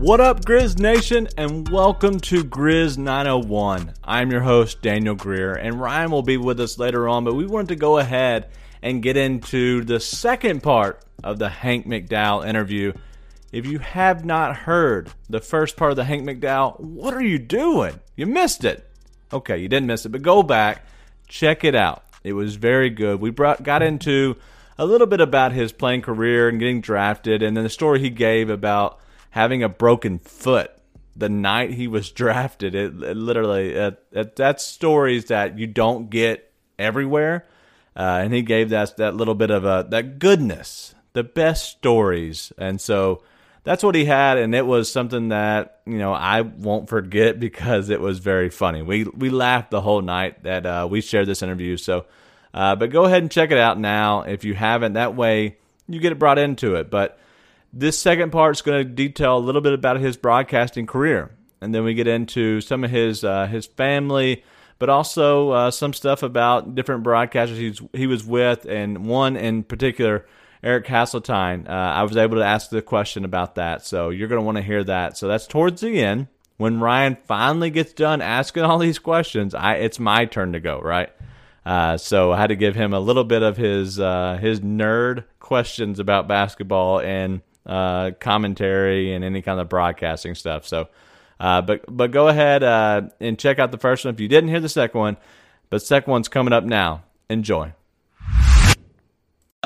What up, Grizz Nation, and welcome to Grizz 901. I'm your host, Daniel Greer, and Ryan will be with us later on, but we wanted to go ahead and get into the second part of the Hank McDowell interview. If you have not heard the first part of the Hank McDowell, what are you doing? You missed it. Okay, you didn't miss it, but go back, check it out. It was very good. We brought got into a little bit about his playing career and getting drafted, and then the story he gave about having a broken foot the night he was drafted. It, it literally it, it, that's stories that you don't get everywhere, uh, and he gave that that little bit of a that goodness, the best stories, and so that's what he had, and it was something that you know I won't forget because it was very funny. We we laughed the whole night that uh, we shared this interview. So, uh, but go ahead and check it out now if you haven't. That way you get it brought into it, but. This second part is going to detail a little bit about his broadcasting career, and then we get into some of his uh, his family, but also uh, some stuff about different broadcasters he's, he was with, and one in particular, Eric Hasseltine. Uh, I was able to ask the question about that, so you're going to want to hear that. So that's towards the end when Ryan finally gets done asking all these questions. I it's my turn to go, right? Uh, so I had to give him a little bit of his uh, his nerd questions about basketball and uh, commentary and any kind of broadcasting stuff. So, uh, but but go ahead uh, and check out the first one if you didn't hear the second one. But second one's coming up now. Enjoy.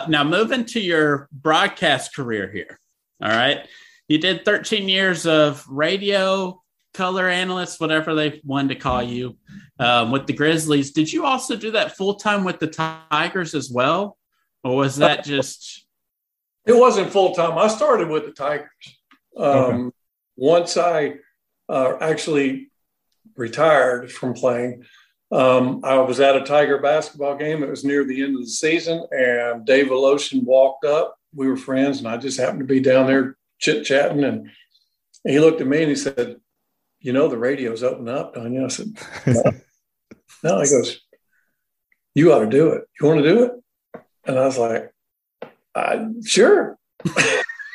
Now moving to your broadcast career here. All right, you did 13 years of radio, color analyst, whatever they wanted to call you, um, with the Grizzlies. Did you also do that full time with the Tigers as well, or was that just it wasn't full time. I started with the Tigers. Um, okay. Once I uh, actually retired from playing, um, I was at a Tiger basketball game. It was near the end of the season, and Dave Woloshin walked up. We were friends, and I just happened to be down there chit chatting. And he looked at me and he said, "You know, the radio's open up, don't you?" I said, "No." no. He goes, "You ought to do it. You want to do it?" And I was like, uh, sure.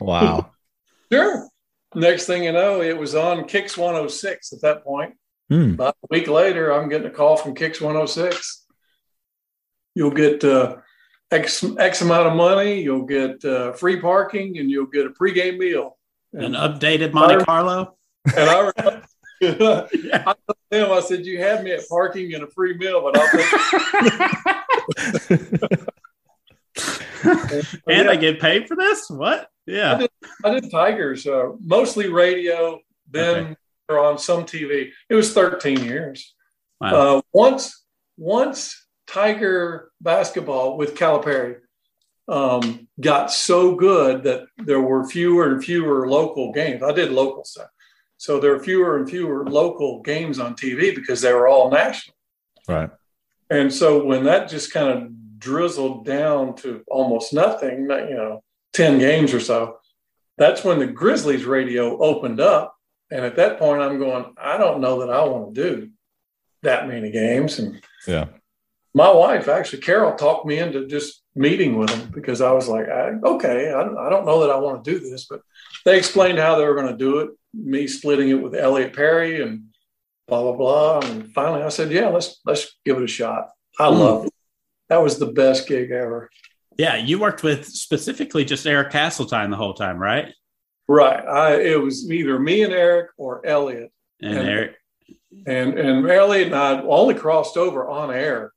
Wow. sure. Next thing you know, it was on Kicks 106 at that point. Hmm. About a week later, I'm getting a call from Kicks 106. You'll get uh, X, X amount of money, you'll get uh, free parking, and you'll get a pregame meal. And An updated Monte Carlo. And I, remember, I told him, I said, You had me at parking and a free meal, but I'll take and yeah. I get paid for this? What? Yeah. I did, I did Tigers, uh, mostly radio, then okay. on some TV. It was 13 years. Wow. Uh, once, once Tiger basketball with Calipari um, got so good that there were fewer and fewer local games. I did local stuff. So there were fewer and fewer local games on TV because they were all national. Right. And so when that just kind of drizzled down to almost nothing, you know, 10 games or so, that's when the Grizzlies radio opened up. And at that point, I'm going, I don't know that I want to do that many games. And yeah, my wife, actually, Carol, talked me into just meeting with them because I was like, I, okay, I, I don't know that I want to do this, but they explained how they were going to do it, me splitting it with Elliot Perry and blah, blah, blah. And finally I said, yeah, let's, let's give it a shot. I mm. love it that was the best gig ever. Yeah, you worked with specifically just Eric Hasseltine the whole time, right? Right. I it was either me and Eric or Elliot. And, and Eric and and Elliot and I only crossed over on air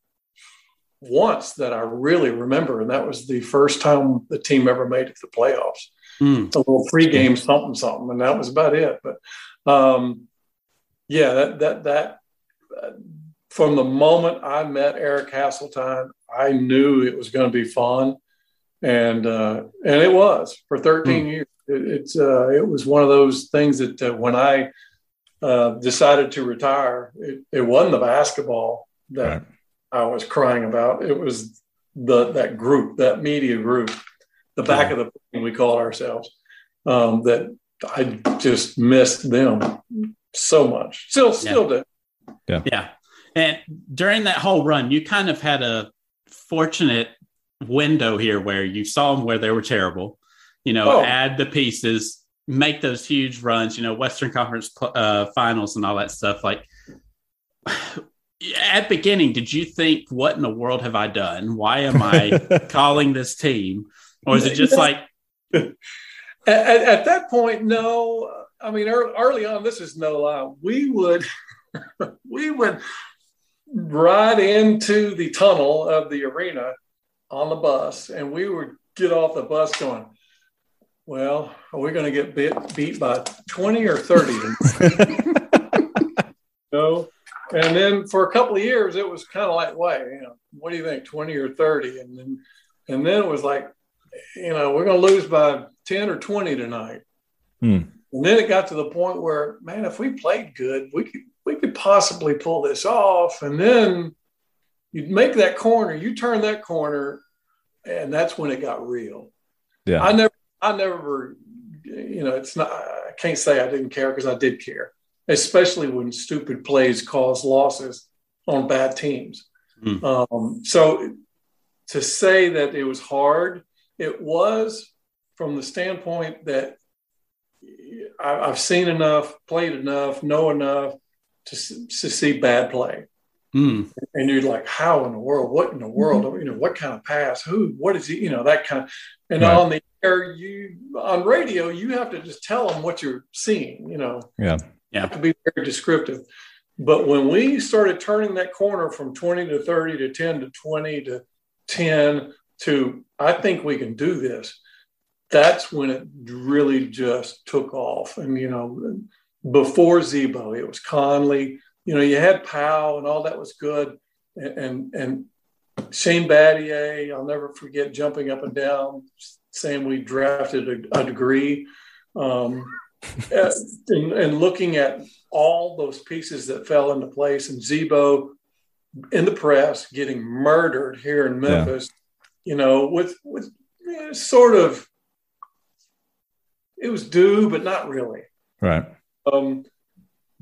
once that I really remember, and that was the first time the team ever made it to the playoffs. Mm. A little pregame something something, and that was about it. But um, yeah, that that that uh, from the moment I met Eric Hasseltine, I knew it was going to be fun, and uh, and it was for 13 mm. years. It, it's uh, it was one of those things that uh, when I uh, decided to retire, it, it wasn't the basketball that right. I was crying about. It was the that group, that media group, the back of the plane we called ourselves. Um, that I just missed them so much. Still, still do. Yeah. Yeah. And during that whole run, you kind of had a fortunate window here where you saw them where they were terrible, you know, oh. add the pieces, make those huge runs, you know, Western Conference uh, finals and all that stuff. Like at beginning, did you think, what in the world have I done? Why am I calling this team? Or is it just like. at, at, that point, no. I mean, early on, this is no lie. We would, we would ride into the tunnel of the arena on the bus, and we would get off the bus going, well, are we going to get bit, beat by 20 or 30? no. And then for a couple of years, it was kind of like, wait, you know, what do you think, 20 or 30? And then, and then it was like, you know, we're going to lose by 10 or 20 tonight. Hmm. And then it got to the point where, man, if we played good, we could, we could possibly pull this off. And then you'd make that corner, you turn that corner, and that's when it got real. Yeah. I never, I never, you know, it's not, I can't say I didn't care because I did care, especially when stupid plays cause losses on bad teams. Mm. Um, so to say that it was hard, it was from the standpoint that I, have seen enough, played enough, know enough to, to see bad play. Mm. And you're like, how in the world? What in the world? Mm-hmm. You know, what kind of pass? Who? What is he? You know, that kind of. And right. on the air, you on radio, you have to just tell them what you're seeing. You know. Yeah. Yeah. to be very descriptive. But when we started turning that corner from 20 to 30 to 10 to 20 to 10 to I think we can do this. That's when it really just took off. And you know, before Z-Bo, it was Conley, you know, you had Powell and all that was good. And, and, and Shane Battier, I'll never forget jumping up and down, saying we drafted a, a degree. Um, and, and, looking at all those pieces that fell into place and Z-Bo in the press getting murdered here in Memphis, yeah. you know, with, with sort of, it was due, but not really. Right. Um,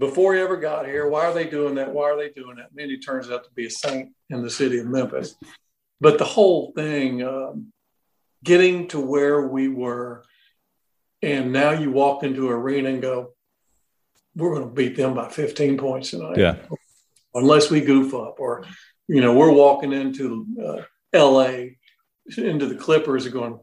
before he ever got here. Why are they doing that? Why are they doing that? And then he turns out to be a saint in the city of Memphis. But the whole thing, um, getting to where we were, and now you walk into an arena and go, we're going to beat them by 15 points tonight. Yeah. Unless we goof up, or, you know, we're walking into uh, LA, into the Clippers and going,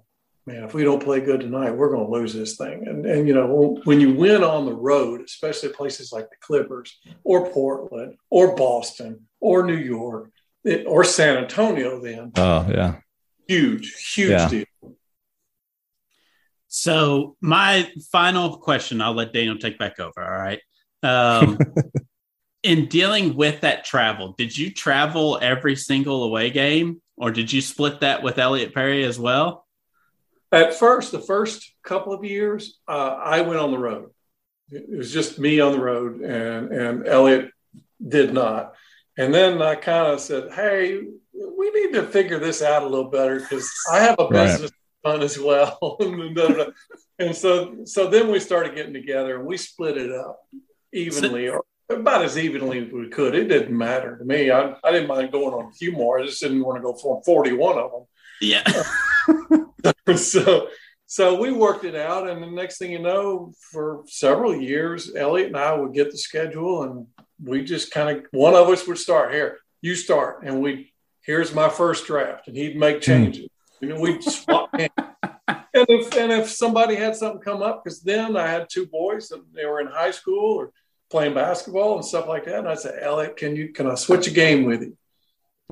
man, if we don't play good tonight, we're going to lose this thing. And, and, you know, when you win on the road, especially places like the Clippers or Portland or Boston or New York it, or San Antonio, then. Oh, yeah. Huge, huge yeah. deal. So, my final question, I'll let Daniel take back over. All right. Um, in dealing with that travel, did you travel every single away game or did you split that with Elliot Perry as well? At first, the first couple of years, uh, I went on the road. It was just me on the road, and and Elliot did not. And then I kind of said, "Hey, we need to figure this out a little better because I have a business right. as well." and so, so then we started getting together, and we split it up evenly, or about as evenly as we could. It didn't matter to me. I, I didn't mind going on a few more. I just didn't want to go for forty-one of them. Yeah. so so so we worked it out and the next thing you know for several years elliot and i would get the schedule and we just kind of one of us would start here you start and we here's my first draft and he'd make hmm. changes you know we'd swap and if and if somebody had something come up because then i had two boys and they were in high school or playing basketball and stuff like that and i'd say elliot can you can i switch a game with you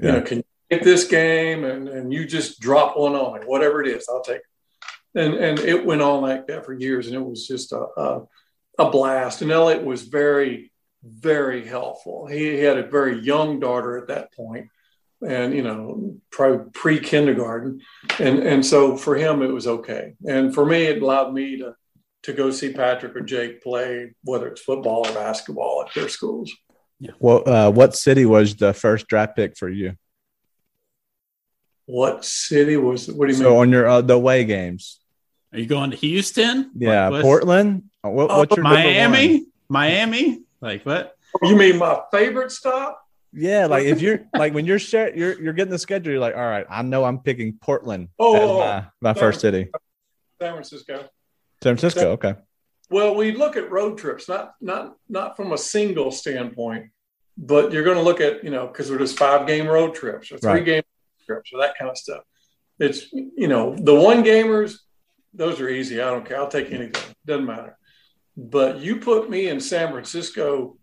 yeah. you know can get this game and, and you just drop one on me, whatever it is, I'll take it. And, and it went on like that for years and it was just a, a, a blast. And Elliot was very, very helpful. He, he, had a very young daughter at that point and, you know, probably pre kindergarten. And, and so for him, it was okay. And for me, it allowed me to, to go see Patrick or Jake play, whether it's football or basketball at their schools. Yeah. Well, uh, what city was the first draft pick for you? What city was it? What do you So mean? So on your uh, the away games, Are you going to Houston? yeah, Like, what's- Portland. Uh, What, what's your? Miami? Miami? Like what? You mean my favorite stop? Yeah, like if you're like when you're share, you're you're getting the schedule. You're like, all right, I know I'm picking Portland Oh, as oh, my, my first city. San Francisco. San Francisco. Okay. Well, we look at road trips, not not not from a single standpoint, but you're going to look at you know because we're just five game road trips or three Right. game or that kind of stuff. It's you know the one gamers, those are easy. I don't care. I'll take anything. Doesn't matter. But you put me in San Francisco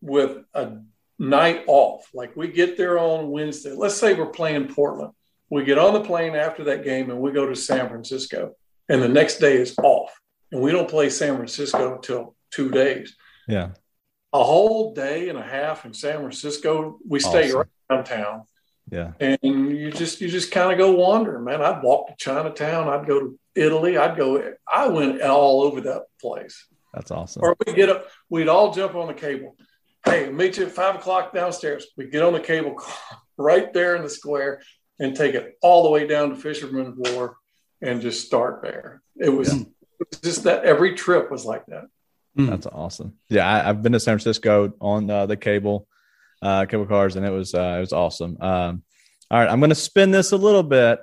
with a night off. Like we get there on Wednesday. Let's say we're playing Portland. We get on the plane after that game and we go to San Francisco, and the next day is off and we don't play San Francisco until two days. Yeah. A whole day and a half in San Francisco. We stay Awesome. right downtown, Yeah. and you just you just kind of go wandering, man. I'd walk to Chinatown. I'd go to Italy. I'd go. I went all over that place. That's awesome. Or we get up. We'd all jump on the cable. Hey, meet you at five o'clock downstairs. We get on the cable car right there in the square and take it all the way down to Fisherman's Wharf and just start there. It was, Yeah. it was just that every trip was like that. That's awesome. Yeah, I, I've been to San Francisco on uh, the cable, uh, cable cars, and it was uh, it was awesome. Um, all right, I'm going to spin this a little bit.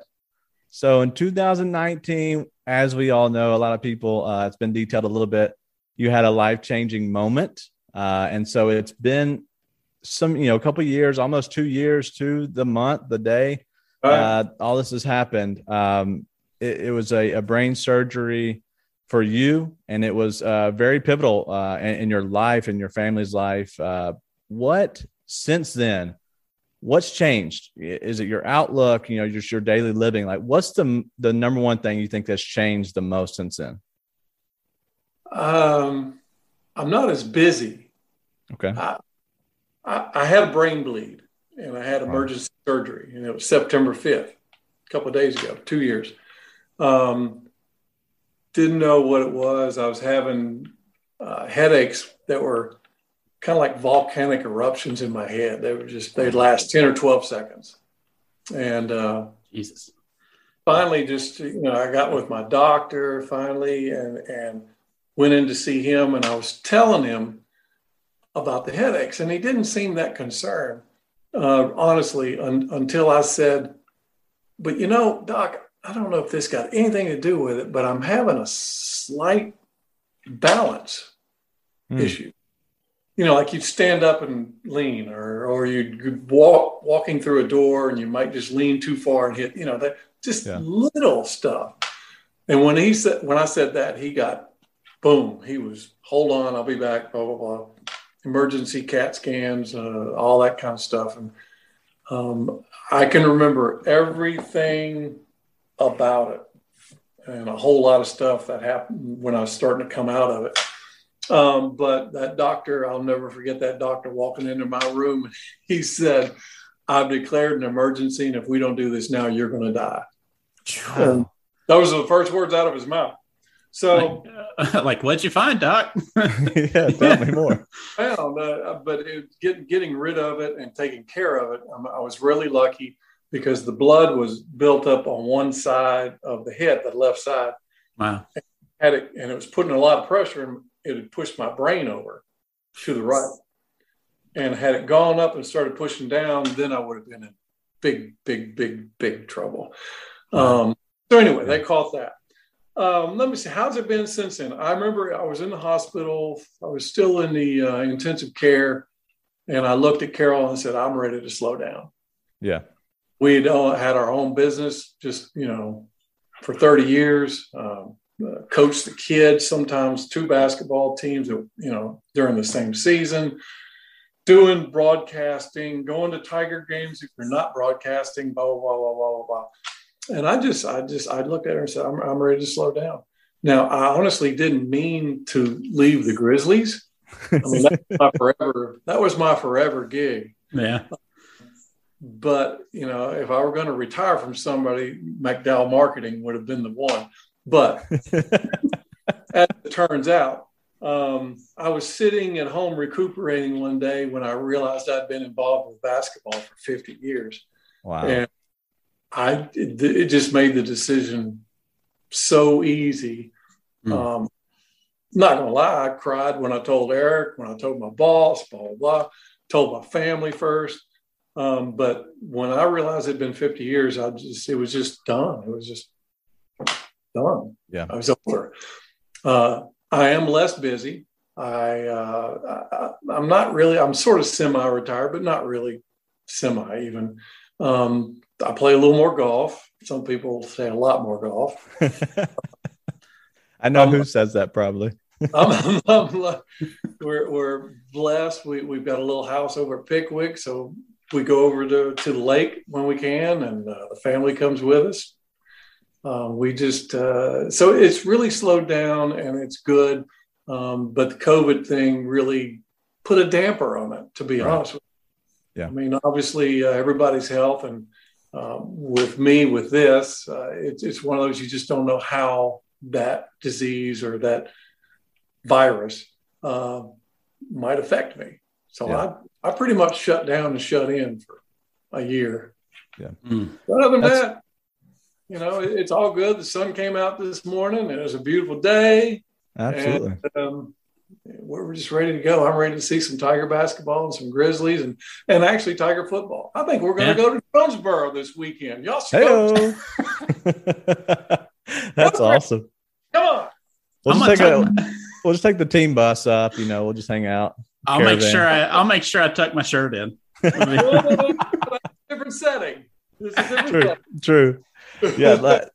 So in 2019, as we all know, a lot of people, uh, it's been detailed a little bit. You had a life changing moment, uh, and so it's been some, you know, a couple years, almost two years to the month, the day. Uh, all this has happened. Um, it, it was a, a brain surgery for you, and it was uh, very pivotal uh, in, in your life and your family's life. Uh, what since then? What's changed? Is it your outlook? You know, just your daily living. Like, what's the the number one thing you think that's changed the most since then? um, I'm not as busy. Okay. I, I, I had a brain bleed and I had emergency surgery, and it was September 5th, a couple of days ago, two years. Um, didn't know what it was. I was having uh, headaches that were kind of like volcanic eruptions in my head. They were just, they'd last 10 or 12 seconds. And uh, Jesus. finally just you know i got with my doctor finally and and went in to see him and i was telling him about the headaches and he didn't seem that concerned uh, honestly un- until i said but you know doc i don't know if this got anything to do with it but i'm having a slight balance Hmm. issue you know, like you'd stand up and lean, or or you'd walk walking through a door and you might just lean too far and hit, you know, that just Yeah. little stuff. And when he said, when I said that, he got boom. He was, hold on, I'll be back. Blah blah blah. Emergency CAT scans, uh, all that kind of stuff, and um, I can remember everything about it, and a whole lot of stuff that happened when I was starting to come out of it. Um, but that doctor, I'll never forget that doctor walking into my room. He said, I've declared an emergency, and if we don't do this now, you're going to die. And those are the first words out of his mouth. So, Like, like, what'd you find, Doc? yeah, tell me more. found, uh, but it, get, getting rid of it and taking care of it, um, I was really lucky because the blood was built up on one side of the head, the left side. wow. had it and it was putting a lot of pressure and it had pushed my brain over to the right. And had it gone up and started pushing down, then I would have been in big, big, big, big trouble. Um, so anyway, they caught that. Um, let me see, how's it been since then? I remember I was in the hospital. I was still in the uh, intensive care, and I looked at Carol and said, "I'm ready to slow down." Yeah. We'd all had our own business, just you know, for 30 years. Um, uh, coached the kids, sometimes two basketball teams, you know, during the same season. Doing broadcasting, going to Tiger games if you're not broadcasting, blah blah blah blah blah blah. blah. And I just, I just, I looked at her and said, "I'm, I'm ready to slow down." Now, I honestly didn't mean to leave the Grizzlies. I mean, that was my forever. That was my forever gig Yeah. but you know if i were going to retire from somebody mcdowell marketing would have been the one but as it turns out um, i was sitting at home recuperating one day when i realized i'd been involved with basketball for 50 years wow. and I it, it, just made the decision so easy. Mm. Um, not gonna lie, I cried when I told Eric, when I told my boss, blah blah blah. Told my family first, um, but when I realized it'd been 50 years, I just it was just done. It was just done. Yeah, I was over. Uh, I am less busy. I, uh, I am not really. I'm sort of semi-retired, but not really semi even. Um, I play a little more golf. Some people say a lot more golf. I know um, who says that probably. I'm, I'm, we're, we're blessed. We, we've got a little house over at Pickwick. So we go over to, to the lake when we can, and uh, the family comes with us. Uh, we just, uh, so it's really slowed down and it's good. Um, but the COVID thing really put a damper on it, to be right. honest with you. Yeah. I mean, obviously, uh, everybody's health and um, with me with this uh, it's, it's one of those you just don't know how that disease or that virus uh, might affect me so yeah. I, I pretty much shut down and shut in for a year yeah mm. but other than That's... that you know it, it's all good the sun came out this morning and it was a beautiful day absolutely and, um, we're just ready to go. I'm ready to see some Tiger basketball and some Grizzlies and and actually Tiger football. I think we're going to yeah. go to Jonesboro this weekend. Y'all Hey, That's awesome. Come on. We'll just, take a, we'll just take the team bus up. You know, we'll just hang out. I'll caravan. make sure I I'll make sure I tuck my shirt in. different setting. this Different true. Setting. True. Yeah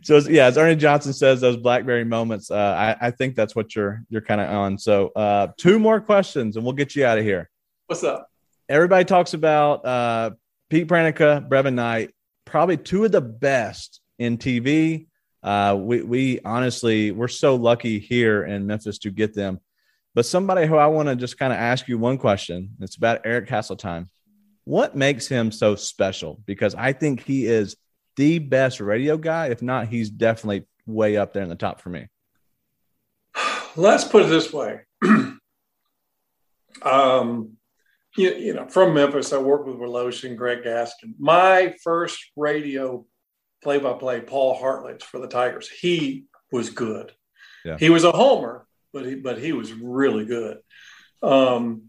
so yeah, as Ernie Johnson says, those BlackBerry moments. Uh, I, I think that's what you're you're kind of on. So uh, two more questions, and we'll get you out of here. What's up? Everybody talks about uh, Pete Pranica, Brevin Knight, probably two of the best in TV. Uh, we we honestly we're so lucky here in Memphis to get them. But somebody who I want to just kind of ask you one question. It's about Eric Hasseltine. What makes him so special? Because I think he is the best radio guy. If not, he's definitely way up there in the top for me. Let's put it this way. um, you, you, know, from Memphis, I worked with Wolosh and Greg Gaskin. My first radio play-by-play, Paul Hartledge for the Tigers. He was good. Yeah. He was a homer, but he but he was really good. Um,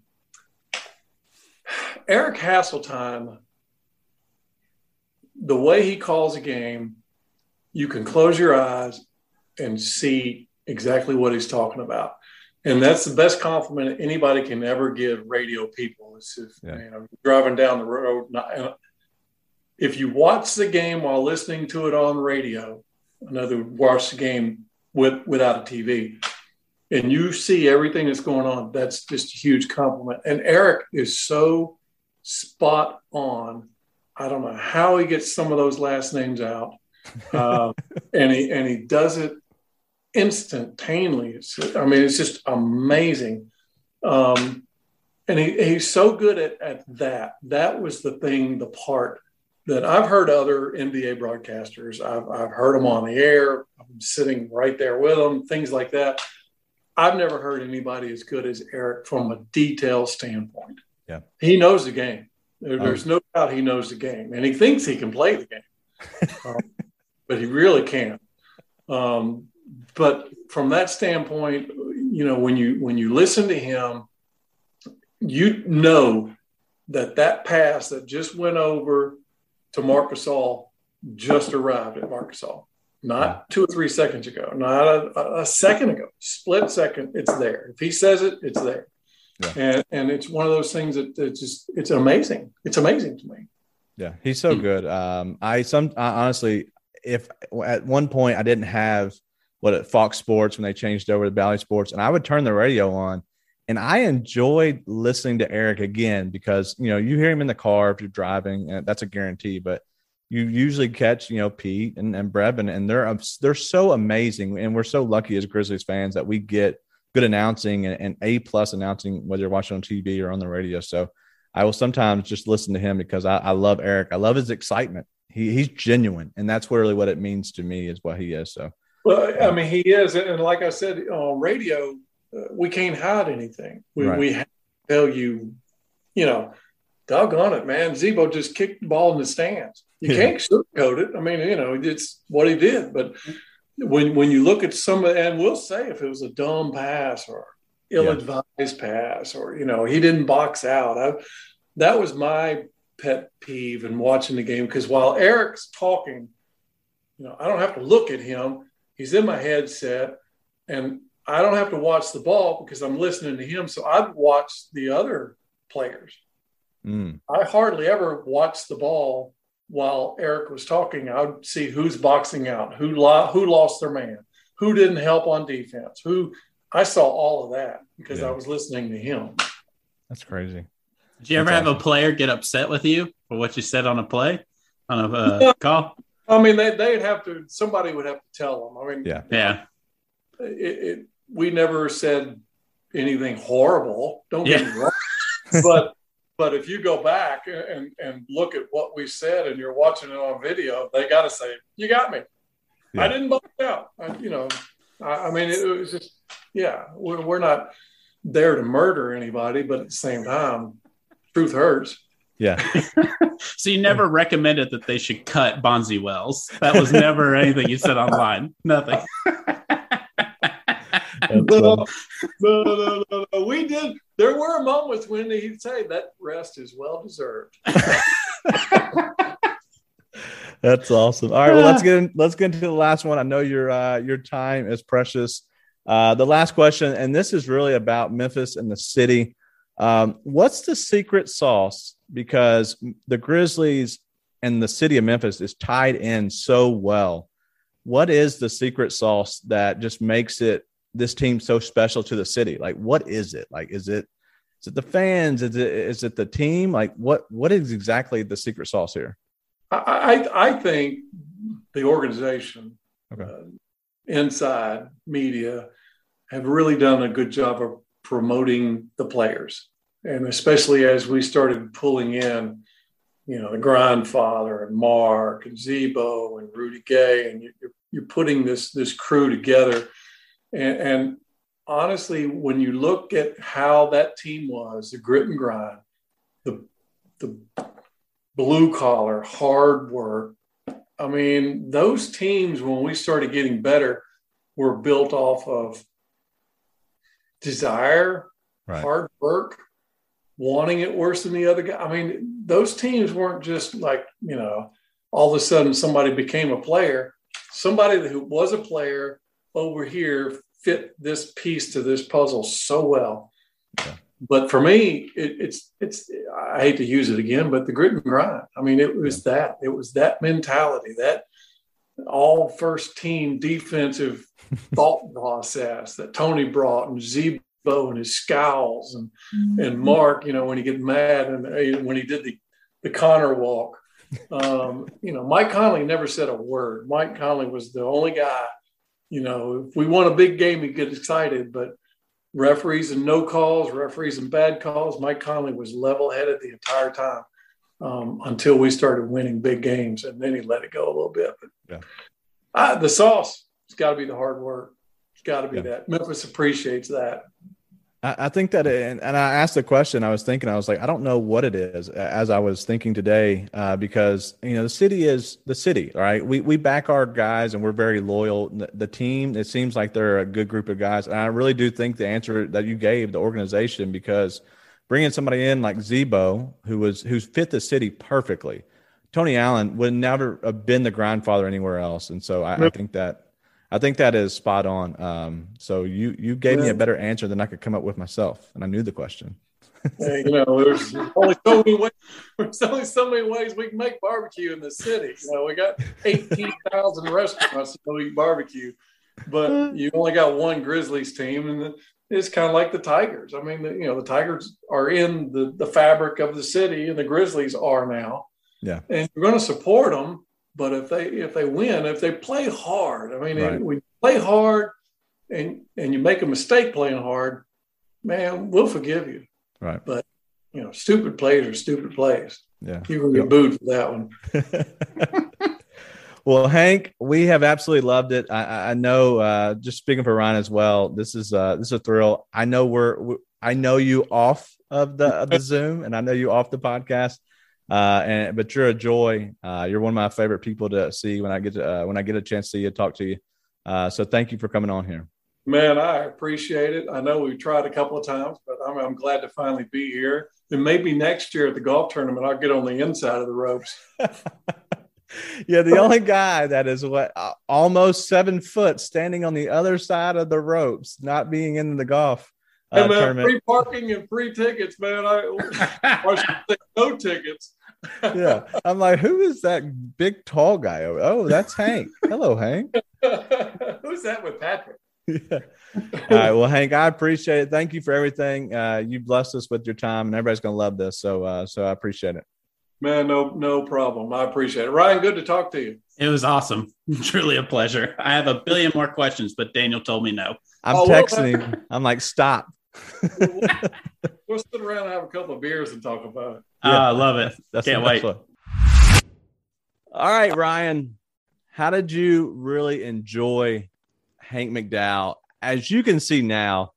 Eric Hasseltine the way he calls a game, you can close your eyes and see exactly what he's talking about. And that's the best compliment anybody can ever give radio people. Is if yeah. you know driving down the road. Not, if you watch the game while listening to it on radio, another watch the game with without a TV, and you see everything that's going on, that's just a huge compliment. And Eric is so spot on I don't know how he gets some of those last names out, uh, and he and he does it instantaneously. It's, I mean, it's just amazing. Um, and he, he's so good at, at that. That was the thing, the part that I've heard other NBA broadcasters. I've, I've heard them on the air. I'm sitting right there with them, things like that. I've never heard anybody as good as Eric from a detail standpoint. Yeah, he knows the game. There, oh. there's no doubt he knows the game, and he thinks he can play the game, um, but he really can't. Um, but from that standpoint, you know, when you when you listen to him, you know that that pass that just went over to Marc Gasol just arrived at Marc Gasol, not two or three seconds ago, not a, a second ago, split second. It's there. If he says it, it's there. Yeah. And, and it's one of those things that it's just it's amazing. It's amazing to me. Yeah, he's so mm-hmm. good. Um, I some I, honestly, if at one point I didn't have what at Fox Sports when they changed over to Bally Sports, and I would turn the radio on, and I enjoyed listening to Eric again because you know you hear him in the car if you're driving, and that's a guarantee. But you usually catch you know Pete and, and Brevin, and they're they're so amazing, and we're so lucky as Grizzlies fans that we get good announcing and, and A plus announcing, whether you're watching on TV or on the radio. So I will sometimes just listen to him because I, I love Eric. I love his excitement. He, he's genuine, and that's really what it means to me is what he is. So, well, I mean, he is, and like I said on radio, uh, we can't hide anything. We right. we have to tell you, you know, doggone it, man, Z-Bo just kicked the ball in the stands. You can't sugarcoat it. I mean, you know, it's what he did. But when when you look at some of, and we'll say if it was a dumb pass or ill-advised yeah. pass, or you know, he didn't box out. I, that was my pet peeve in watching the game because while Eric's talking, you know, I don't have to look at him. He's in my headset, and I don't have to watch the ball because I'm listening to him. So I'd watch the other players. Mm. I hardly ever watch the ball while Eric was talking. I would see who's boxing out, who lo- who lost their man, who didn't help on defense, who I saw all of that because yeah. I was listening to him. That's crazy. Did you ever That's have awesome. a player get upset with you for what you said on a play, on a uh, call? I mean, they, they'd have to, somebody would have to tell them. I mean, yeah. Yeah. It, it, we never said anything horrible. Don't get me wrong. but but if you go back and, and look at what we said and you're watching it on video, they got to say, "You got me. Yeah. I didn't bust out." I, you know, I, I mean, it, it, was just, yeah, we're, we're not there to murder anybody, but at the same time, truth hurts. Yeah. so you never recommended that they should cut Bonzi Wells. That was never anything you said online. Nothing. no, no, no, no, no. We did. There were moments when he'd say that rest is well deserved. That's awesome. All right, well let's get in, let's get into the last one. I know your uh, your time is precious. Uh, the last question, and this is really about Memphis and the city. Um, what's the secret sauce? Because the Grizzlies and the city of Memphis is tied in so well. What is the secret sauce that just makes it this team so special to the city? Like, what is it? Like, is it is it the fans? Is it is it the team? Like, what what is exactly the secret sauce here? I I think the organization, okay. uh, inside media, have really done a good job of promoting the players, and especially as we started pulling in, you know, the grandfather and Mark and Z-Bo and Rudy Gay, and you're, you're putting this this crew together and, and honestly, when you look at how that team was, the grit and grind, the the blue collar, hard work. I mean, those teams when we started getting better were built off of desire, right. hard work, wanting it worse than the other guy. I mean, those teams weren't just like, you know, all of a sudden somebody became a player. Somebody who was a player over here fit this piece to this puzzle so well. Yeah. But for me, it, it's it's I hate to use it again, but the grit and grind. I mean, it was yeah. that it was that mentality, that all first team defensive thought process that Tony brought and Z-Bo and his scowls and mm-hmm. and Mark, you know, when he get mad and when he did the the Connor walk. Um, you know, Mike Conley never said a word. Mike Conley was the only guy you know, if we won a big game, we get excited, but referees and no calls, referees and bad calls, Mike Conley was level headed the entire time um, until we started winning big games, and then he let it go a little bit. But yeah. I, the sauce, it's got to be the hard work. It's got to be yeah. that. Memphis appreciates that. I, think that, and, and I asked the question. I was thinking, I was like, I don't know what it is. As I was thinking today, uh, because you know the city is the city, right? We we back our guys, and we're very loyal. The, team, it seems like they're a good group of guys, and I really do think the answer that you gave the organization, because bringing somebody in like Z-Bo, who was who's fit the city perfectly. Tony Allen would never have been the grandfather anywhere else, and so I, I think that I think that is spot on. Um, so you you gave yeah. me a better answer than I could come up with myself, and I knew the question. yeah, you know, there's only so many ways. There's only so many ways we can make barbecue in the city. You know, we got eighteen thousand restaurants to go eat barbecue, but you only got one Grizzlies team, and it's kind of like the Tigers. I mean, the, you know, the Tigers are in the the fabric of the city, and the Grizzlies are now. Yeah, and you're going to support them but if they if they win, if they play hard, I mean, right. we play hard, and and you make a mistake playing hard, man, we'll forgive you. Right. But you know, stupid plays are stupid plays. Yeah. You will get booed for that one. well, Hank, we have absolutely loved it. I, I know. Uh, just speaking for Ryan as well, this is uh, this is a thrill. I know we're, we, I know you off of the of the Zoom, and I know you off the podcast Uh, and but you're a joy. Uh, you're one of my favorite people to see when I get to, uh, when I get a chance to see you talk to you. Uh, so thank you for coming on here. Man, I appreciate it. I know we've tried a couple of times, but I'm, I'm glad to finally be here. And maybe next year at the golf tournament, I'll get on the inside of the ropes. yeah, the only guy that is what uh, almost seven foot standing on the other side of the ropes, not being in the golf. Uh, hey, man, tournament. free parking and free tickets, man. I, I no tickets. yeah, I'm like, who is that big tall guy? Oh, that's Hank. Hello, Hank. Who's that with Patrick? yeah. All right. Well, Hank, I appreciate it. Thank you for everything. Uh, you blessed us with your time, and everybody's going to love this. So, uh, so I appreciate it. Man, no, no problem. I appreciate it. Ryan, good to talk to you. It was awesome. Truly a pleasure. I have a billion more questions, but Daniel told me no. I'm oh, texting well, him. I'm like, stop. we'll sit around and have a couple of beers and talk about it. Ah, yeah, oh, I love it. That's Can't wait. All right, Ryan. How did you really enjoy Hank McDowell. As you can see now,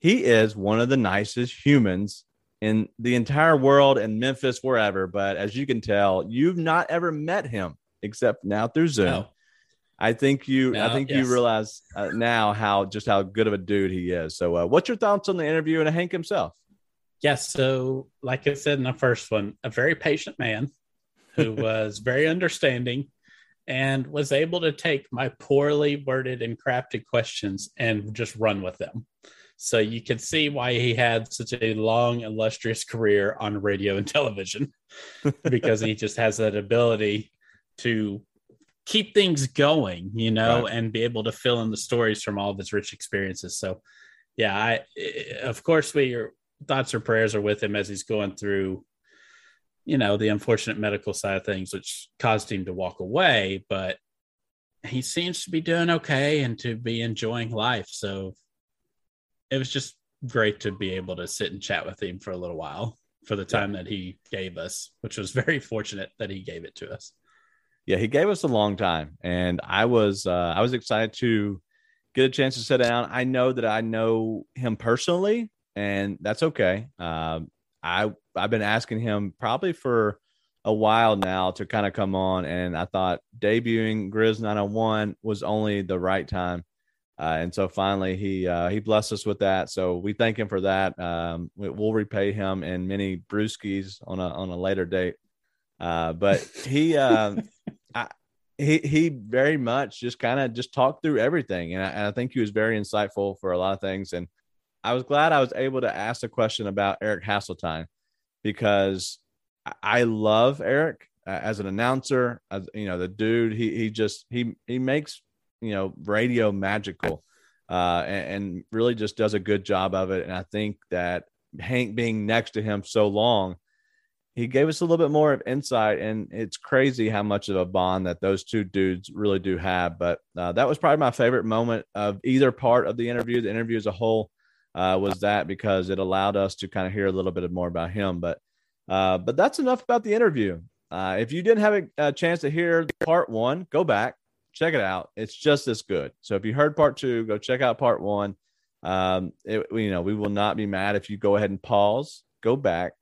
he is one of the nicest humans in the entire world and Memphis, wherever. But as you can tell, you've not ever met him except now through Zoom. No. I think you, I think yes. you realize uh, now how just how good of a dude he is. So, uh, what's your thoughts on the interview and Hank himself? Yes. So, like I said in the first one, a very patient man who was very understanding and was able to take my poorly worded and crafted questions and just run with them. So you can see why he had such a long, illustrious career on radio and television because he just has that ability to keep things going, you know, right. and be able to fill in the stories from all of his rich experiences. So, yeah, I, eh, of course, we your thoughts or prayers are with him as he's going through you know, the unfortunate medical side of things, which caused him to walk away. But he seems to be doing okay and to be enjoying life. So it was just great to be able to sit and chat with him for a little while for the time that he gave us, which was very fortunate that he gave it to us. Yeah, he gave us a long time, and I was uh, I was excited to get a chance to sit down. I know that I know him personally, and that's okay. Um, I I've been asking him probably for a while now to kind of come on, and I thought debuting Grizz 901 was only the right time. Uh, and so finally, he uh, he blessed us with that. So we thank him for that. Um, we, will repay him in many brewskis on a on a later date. Uh, but he uh, I, he he very much just kind of just talked through everything, and I, and I think he was very insightful for a lot of things. And I was glad I was able to ask a question about Eric Hasseltine because I love Eric as an announcer. As you know, the dude he he just he he makes you know radio magical, uh, and, and really just does a good job of it. And I think that Hank being next to him so long, he gave us a little bit more of insight and it's crazy how much of a bond that those two dudes really do have but uh, that was probably my favorite moment of either part of the interview the interview as a whole uh, was that because it allowed us to kind of hear a little bit more about him. But uh, but that's enough about the interview. Uh, if you didn't have a, a, chance to hear part one, go back, check it out. It's just as good. So if you heard part two, go check out part one. Um, it, you know, we will not be mad if you go ahead and pause, go back,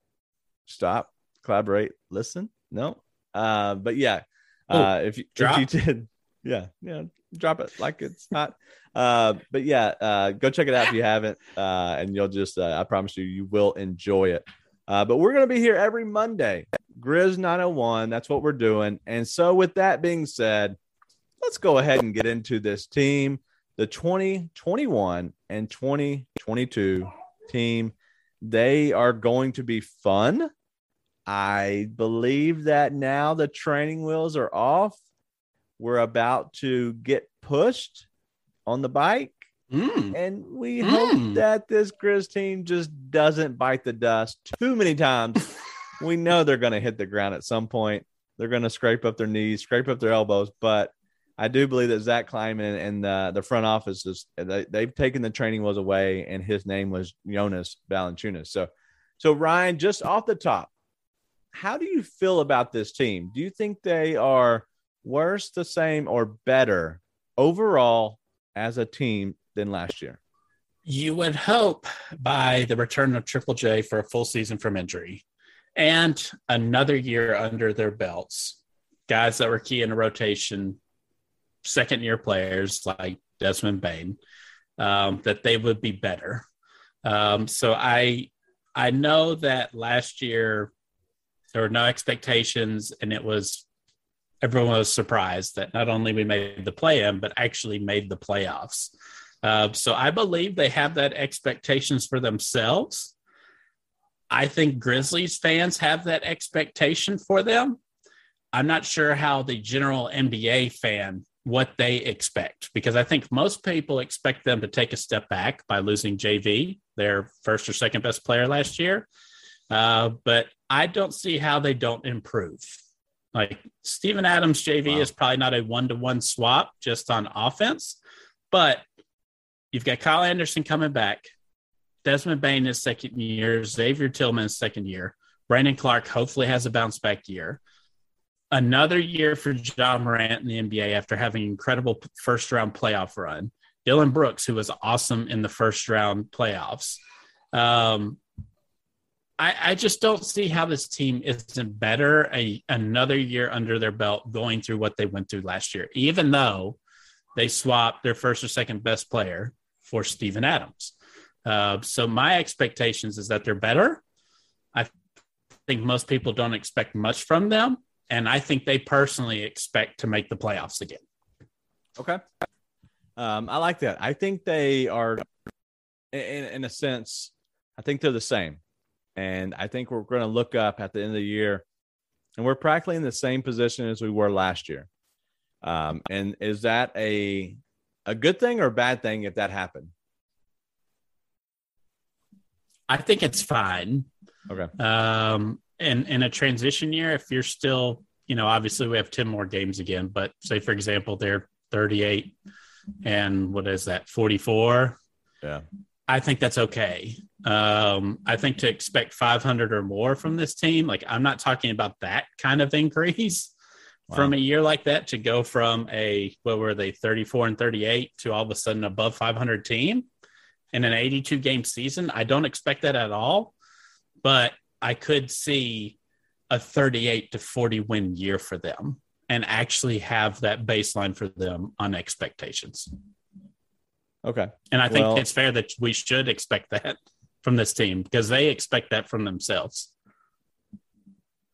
stop, collaborate, listen. No, uh, but yeah, uh, if you if you did, yeah, yeah, drop it like it's hot. Uh, but yeah, uh, go check it out if you haven't, uh, and you'll just, uh, I promise you, you will enjoy it. Uh, but we're going to be here every Monday, Grizz 901. That's what we're doing. And so, with that being said, let's go ahead and get into this team, the 2021 and 2022 team. They are going to be fun. I believe that now the training wheels are off. We're about to get pushed on the bike. Mm. And we mm. hope that this Grizz team just doesn't bite the dust too many times. we know they're going to hit the ground at some point. They're going to scrape up their knees, scrape up their elbows. But I do believe that Zach Kleiman and the, the front office is they, have taken the training wheels away, and his name was Jonas Valanciunas. So, so Ryan, just off the top, how do you feel about this team? Do you think they are worse, the same, or better overall as a team than last year? You would hope by the return of Triple J for a full season from injury and another year under their belts. Guys that were key in a rotation, second year players like Desmond Bane, um, that they would be better. Um, so I I know that last year there were no expectations, and it was everyone was surprised that not only we made the play-in, but actually made the playoffs. Uh, so I believe they have that expectations for themselves. I think Grizzlies fans have that expectation for them. I'm not sure how the general NBA fan what they expect because I think most people expect them to take a step back by losing JV, their first or second best player last year. Uh, but I don't see how they don't improve. Like Steven Adams JV wow. is probably not a one to one swap just on offense, but you've got Kyle Anderson coming back, Desmond Bane is second year, Xavier Tillman is second year, Brandon Clarke hopefully has a bounce back year. Another year for Ja Morant in the NBA after having an incredible first round playoff run. Dillon Brooks, who was awesome in the first round playoffs. Um, I, I, just don't see how this team isn't better a, another year under their belt going through what they went through last year, even though they swapped their first or second best player for Steven Adams. Uh, so my expectations is that they're better. I think most people don't expect much from them, and I think they personally expect to make the playoffs again. Okay, um, I like that. I think they are, in, in a sense, I think they're the same. And I think we're going to look up at the end of the year and we're practically in the same position as we were last year. Um, and is that a a good thing or a bad thing if that happened? I think it's fine. Okay. Um, and in a transition year, if you're still, you know, obviously we have 10 more games again, but say for example, they're 38 and what is that, 44? Yeah. I think that's okay. Um, I think to expect 500 or more from this team, like I'm not talking about that kind of increase wow. from a year like that to go from a what were they 34 and 38 to all of a sudden above 500 team in an 82 game season. I don't expect that at all, but I could see a 38 to 40 win year for them and actually have that baseline for them on expectations. Okay. And I think well, it's fair that we should expect that from this team because they expect that from themselves.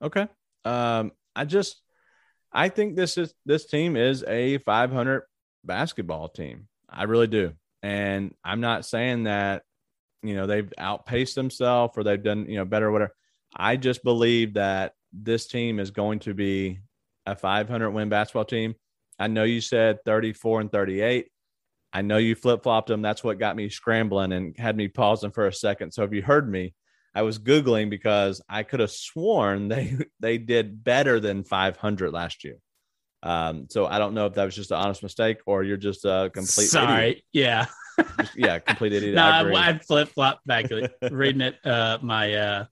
Okay. Um, I just I think this is this team is a 500 basketball team. I really do. And I'm not saying that you know they've outpaced themselves or they've done you know better or whatever. I just believe that this team is going to be a 500 win basketball team. I know you said 34 and 38. I know you flip flopped them. That's what got me scrambling and had me pausing for a second. So if you heard me, I was googling because I could have sworn they they did better than 500 last year. Um, so I don't know if that was just an honest mistake or you're just a complete sorry. Idiot. Yeah, just, yeah, complete idiot. no, I, I flip flop back reading it. Uh, my uh,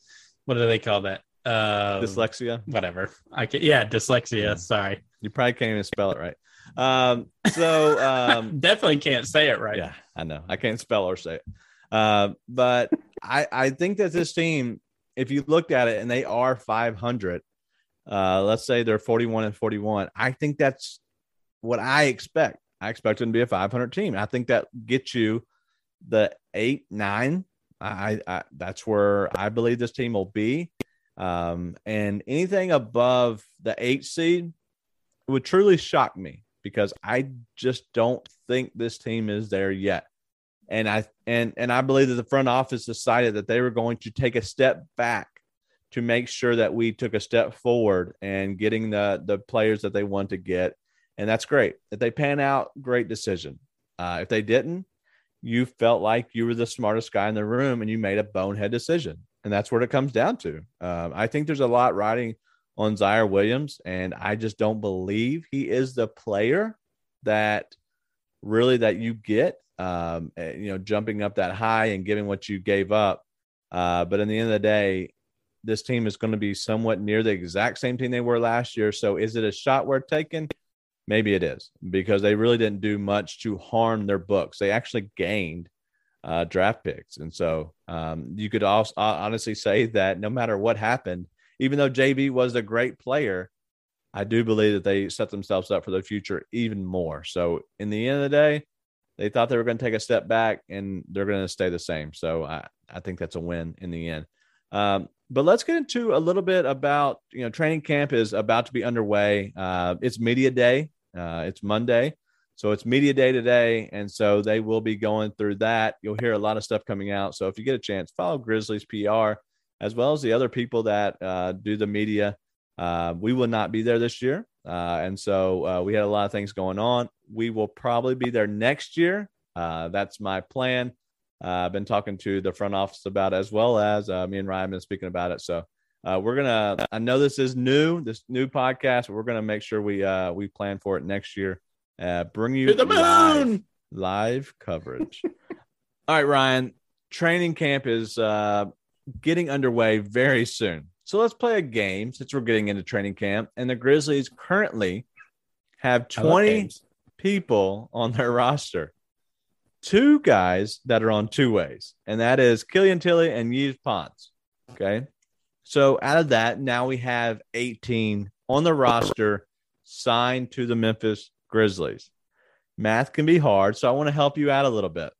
what do they call that? Uh, dyslexia. Whatever. I can. Yeah, dyslexia. Yeah. Sorry. You probably can't even spell it right. Um, so um, definitely can't say it right. Yeah, I know. I can't spell or say it. Uh, but I, I think that this team, if you looked at it and they are 500, uh, let's say they're 41 and 41, I think that's what I expect. I expect them to be a 500 team. I think that gets you the eight, nine. I, I that's where I believe this team will be. Um, and anything above the eight seed would truly shock me because I just don't think this team is there yet. And I and and I believe that the front office decided that they were going to take a step back to make sure that we took a step forward and getting the the players that they want to get. And that's great. If they pan out, great decision. Uh, if they didn't, you felt like you were the smartest guy in the room and you made a bonehead decision. And that's what it comes down to. Um, I think there's a lot riding on Ziaire Williams, and I just don't believe he is the player that really that you get. Um, eh, you know, jumping up that high and giving what you gave up. Uh, but in the end of the day, this team is going to be somewhat near the exact same team they were last year. So is it a shot worth taking? Maybe it is because they really didn't do much to harm their books. They actually gained uh, draft picks. And so um, you could also honestly say that no matter what happened, even though JV was a great player, I do believe that they set themselves up for the future even more. So, in the end of the day, they thought they were going to take a step back and they're going to stay the same. So, I, I think that's a win in the end. Um, but let's get into a little bit about you know training camp is about to be underway. Uh, it's media day. Uh, it's Monday, so it's media day today, and so they will be going through that. You'll hear a lot of stuff coming out. So if you get a chance, follow Grizzlies PR as well as the other people that uh, do the media. Uh, we will not be there this year, uh, and so uh, we had a lot of things going on. We will probably be there next year. that's my plan. Uh, I've been talking to the front office about it, as well as uh, me and Ryan been speaking about it. So uh, we're gonna. I know this is new, this new podcast. But we're gonna make sure we uh, we plan for it next year. Uh, bring you to the moon live, live coverage. All right, Ryan. Training camp is uh, getting underway very soon. So let's play a game since we're getting into training camp. And the Grizzlies currently have 20 people on their roster two guys that are on two ways, and that is Killian Tillie and Yves Pons. Okay. So out of that, now we have 18 on the roster signed to the Memphis Grizzlies. Math can be hard, so I want to help you out a little bit.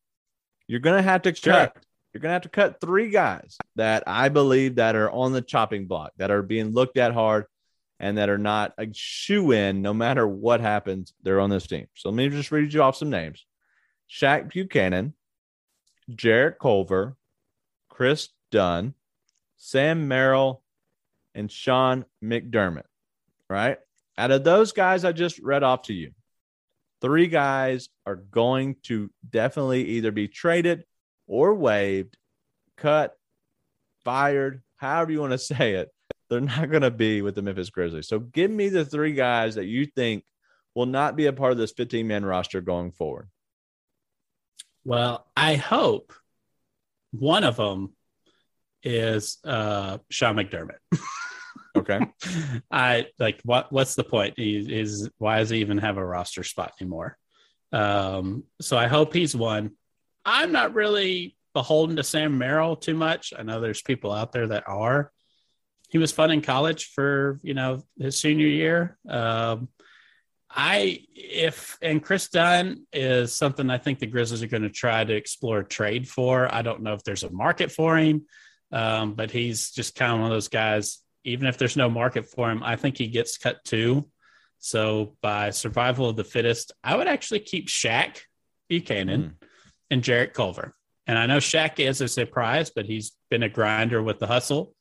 You're going to have to sure. You're going to have to cut three guys that I believe that are on the chopping block, that are being looked at hard, and that are not a shoe in no matter what happens. They're on this team. So let me just read you off some names. Shaq Buchanan, Jarrett Culver, Kris Dunn, Sam Merrill, and Sean McDermott. Right? Out of those guys I just read off to you, three guys are going to definitely either be traded or waived, cut, fired, however you want to say it. They're not going to be with the Memphis Grizzlies. So give me the three guys that you think will not be a part of this 15 man roster going forward. Well, I hope one of them is uh, Sean McDermott. okay. I like what what's the point? He is why does he even have a roster spot anymore? Um, so I hope he's one. I'm not really beholden to Sam Merrill too much. I know there's people out there that are. He was fun in college for, you know, his senior year. Um, I if and Kris Dunn is something I think the Grizzlies are going to try to explore trade for. I don't know if there's a market for him, um, but he's just kind of one of those guys. Even if there's no market for him, I think he gets cut too. So by survival of the fittest, I would actually keep Shaq Buchanan mm. And Jarrett Culver. And I know Shaq is a surprise, but he's been a grinder with the hustle.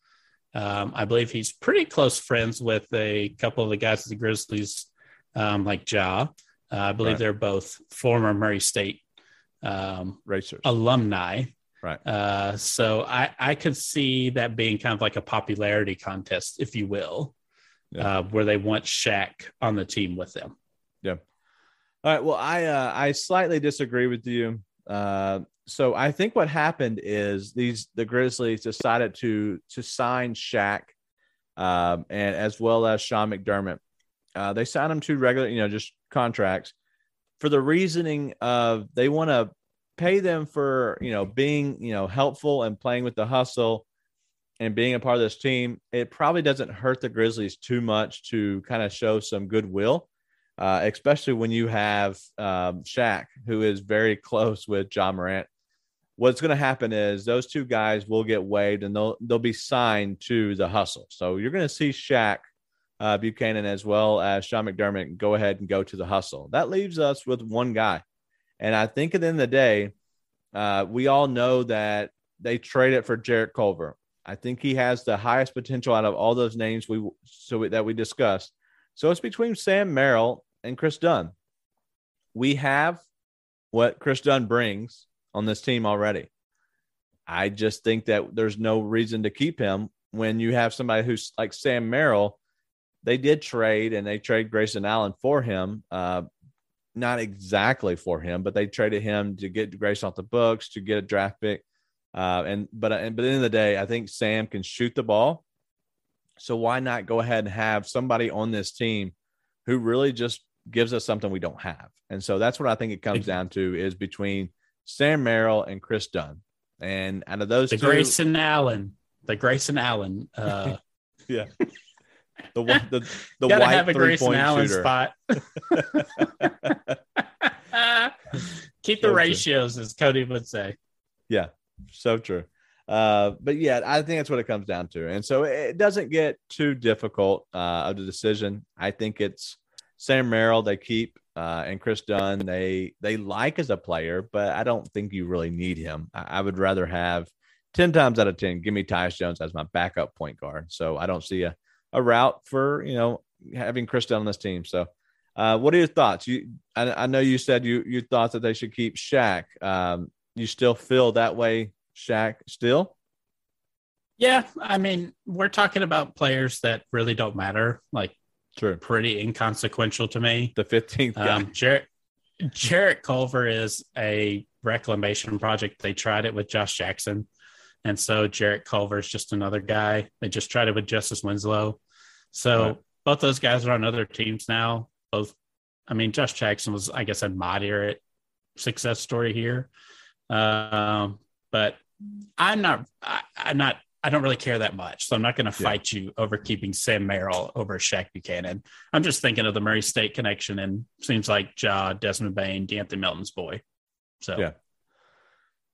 Um, I believe he's pretty close friends with a couple of the guys at the Grizzlies um, like Ja. Uh, I believe right. they're both former Murray State um, racers alumni. Right. Uh, so I, I could see that being kind of like a popularity contest, if you will, yeah. uh, where they want Shaq on the team with them. Yeah. All right. Well, I uh, I slightly disagree with you. Uh, so I think what happened is these the Grizzlies decided to to sign Shaq, um, and as well as Sean McDermott uh, they signed them to regular, you know, just contracts for the reasoning of they want to pay them for, you know, being, you know, helpful and playing with the hustle and being a part of this team. It probably doesn't hurt the Grizzlies too much to kind of show some goodwill, uh, especially when you have um, Shaq, who is very close with Ja Morant. What's going to happen is those two guys will get waived and they'll they'll be signed to the hustle. So you're going to see Shaq uh, Buchanan as well as Sean McDermott go ahead and go to the hustle. That leaves us with one guy. And I think at the end of the day, uh, we all know that they traded it for Jarrett Culver. I think he has the highest potential out of all those names we so that we discussed. So it's between Sam Merrill and Kris Dunn. We have what Kris Dunn brings on this team already. I just think that there's no reason to keep him when you have somebody who's like Sam Merrill they did trade and they trade Grayson Allen for him. Uh, not exactly for him, but they traded him to get Grayson off the books to get a draft pick. Uh, and but and, but at the end of the day, I think Sam can shoot the ball. So why not go ahead and have somebody on this team who really just gives us something we don't have? And so that's what I think it comes down to is between Sam Merrill and Kris Dunn. And out of those the two, Grayson Allen, the Grayson Allen uh, Yeah. The one, the the white have a three Grayson point Allen shooter. spot. Keep the So true. ratios, as Cody would say. Yeah, so true. Uh, but yeah, I think that's what it comes down to. And so it doesn't get too difficult uh, of the decision. I think it's Sam Merrill they keep uh, and Kris Dunn they they like as a player, but I don't think you really need him. I, I would rather have ten times out of ten give me Tyus Jones as my backup point guard. So I don't see a a route for you know having Kris Dunn on this team. So. Uh, what are your thoughts? You, I, I know you said you you thought that they should keep Shaq. Um, you still feel that way, Shaq? Still? Yeah, I mean, we're talking about players that really don't matter, like True. pretty inconsequential to me. The fifteenth guy. Um, Jarrett, Jarrett Culver is a reclamation project. They tried it with Josh Jackson. And so Jarrett Culver is just another guy. They just tried it with Justice Winslow. So Right. both those guys are on other teams now. Both, I mean, Josh Jackson was, I guess, a moderate success story here. Um, but I'm not, I, I'm not, I don't really care that much. So I'm not going to Yeah. fight you over keeping Sam Merrill over Shaq Buchanan. I'm just thinking of the Murray State connection and seems like Ja, Desmond Bane, De'Anthony Melton's boy. So Yeah.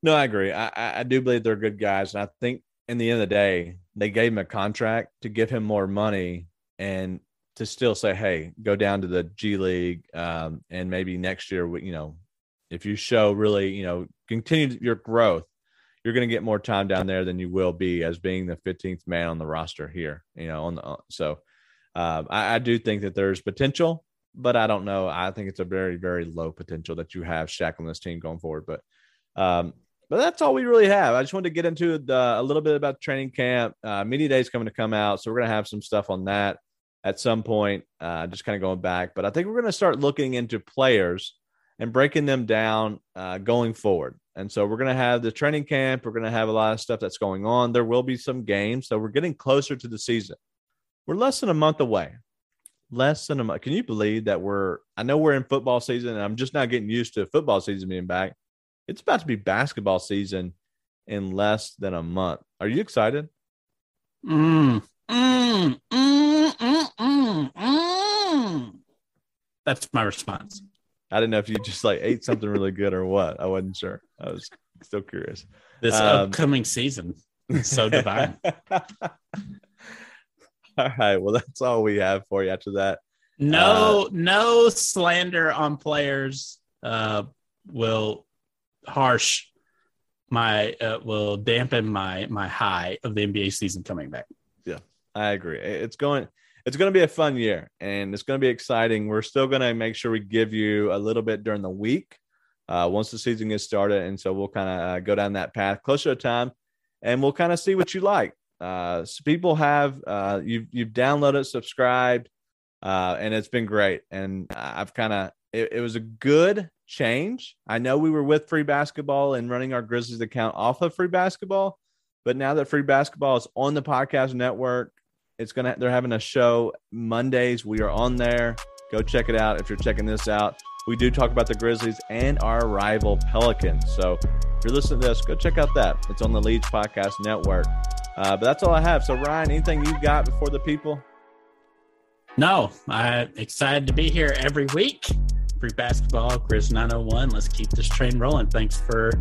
No, I agree. I, I I do believe they're good guys, and I think in the end of the day, they gave him a contract to give him more money and to still say, "Hey, go down to the G League, um, and maybe next year, we- you know, if you show really, you know, continue your growth, you're going to get more time down there than you will be as being the 15th man on the roster here. You know, on the uh, so um, I, I do think that there's potential, but I don't know. I think it's a very very low potential that you have Shaq on this team going forward, but. Um, but that's all we really have. I just wanted to get into the, a little bit about training camp. Uh, media day is coming to come out, so we're going to have some stuff on that at some point. Uh, just kind of going back, but I think we're going to start looking into players and breaking them down uh, going forward. And so we're going to have the training camp. We're going to have a lot of stuff that's going on. There will be some games, so we're getting closer to the season. We're less than a month away. Less than a month. Can you believe that we're? I know we're in football season, and I'm just not getting used to football season being back it's about to be basketball season in less than a month. Are you excited? Mm, mm, mm, mm, mm, mm. That's my response. I didn't know if you just like ate something really good or what. I wasn't sure. I was still curious. This Um, upcoming season so divine. all right. Well, that's all we have for you after that. No, no slander on players uh, will harsh my uh, will dampen my my high of the NBA season coming back. Yeah, I agree. It's going it's going to be a fun year and it's going to be exciting. We're still going to make sure we give you a little bit during the week uh, once the season gets started. And so we'll kind of uh, go down that path closer to time and we'll kind of see what you like. Uh, so people have, uh, you've, you've downloaded, subscribed, uh, and it's been great. And I've kind of, it, it was a good change. I know we were with free basketball and running our Grizzlies account off of free basketball, but now that free basketball is on the podcast network, it's gonna they're having a show Mondays. We are on there. Go check it out if you're checking this out. We do talk about the Grizzlies and our rival Pelicans. So if you're listening to this, go check out that. It's on the Leeds Podcast Network. Uh, but that's all I have. So Ryan, anything you got before the people? No, I'm excited to be here every week. Free basketball, Grizz 901. Let's keep this train rolling. Thanks for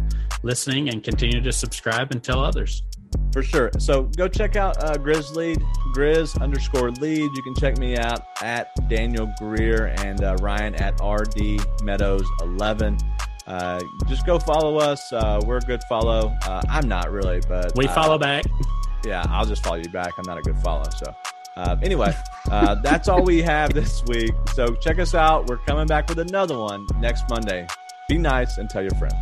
listening and continue to subscribe and tell others. For sure. So go check out uh, Grizz Lead, Grizz underscore lead. You can check me out at Daniel Greer and uh, Ryan at RD Meadows 11. Uh, just go follow us. Uh, we're a good follow. Uh, I'm not really, but We uh, follow back. Yeah, I'll just follow you back. I'm not a good follow. So, uh, anyway, uh, that's all we have this week. So, check us out. We're coming back with another one next Monday. Be nice and tell your friends.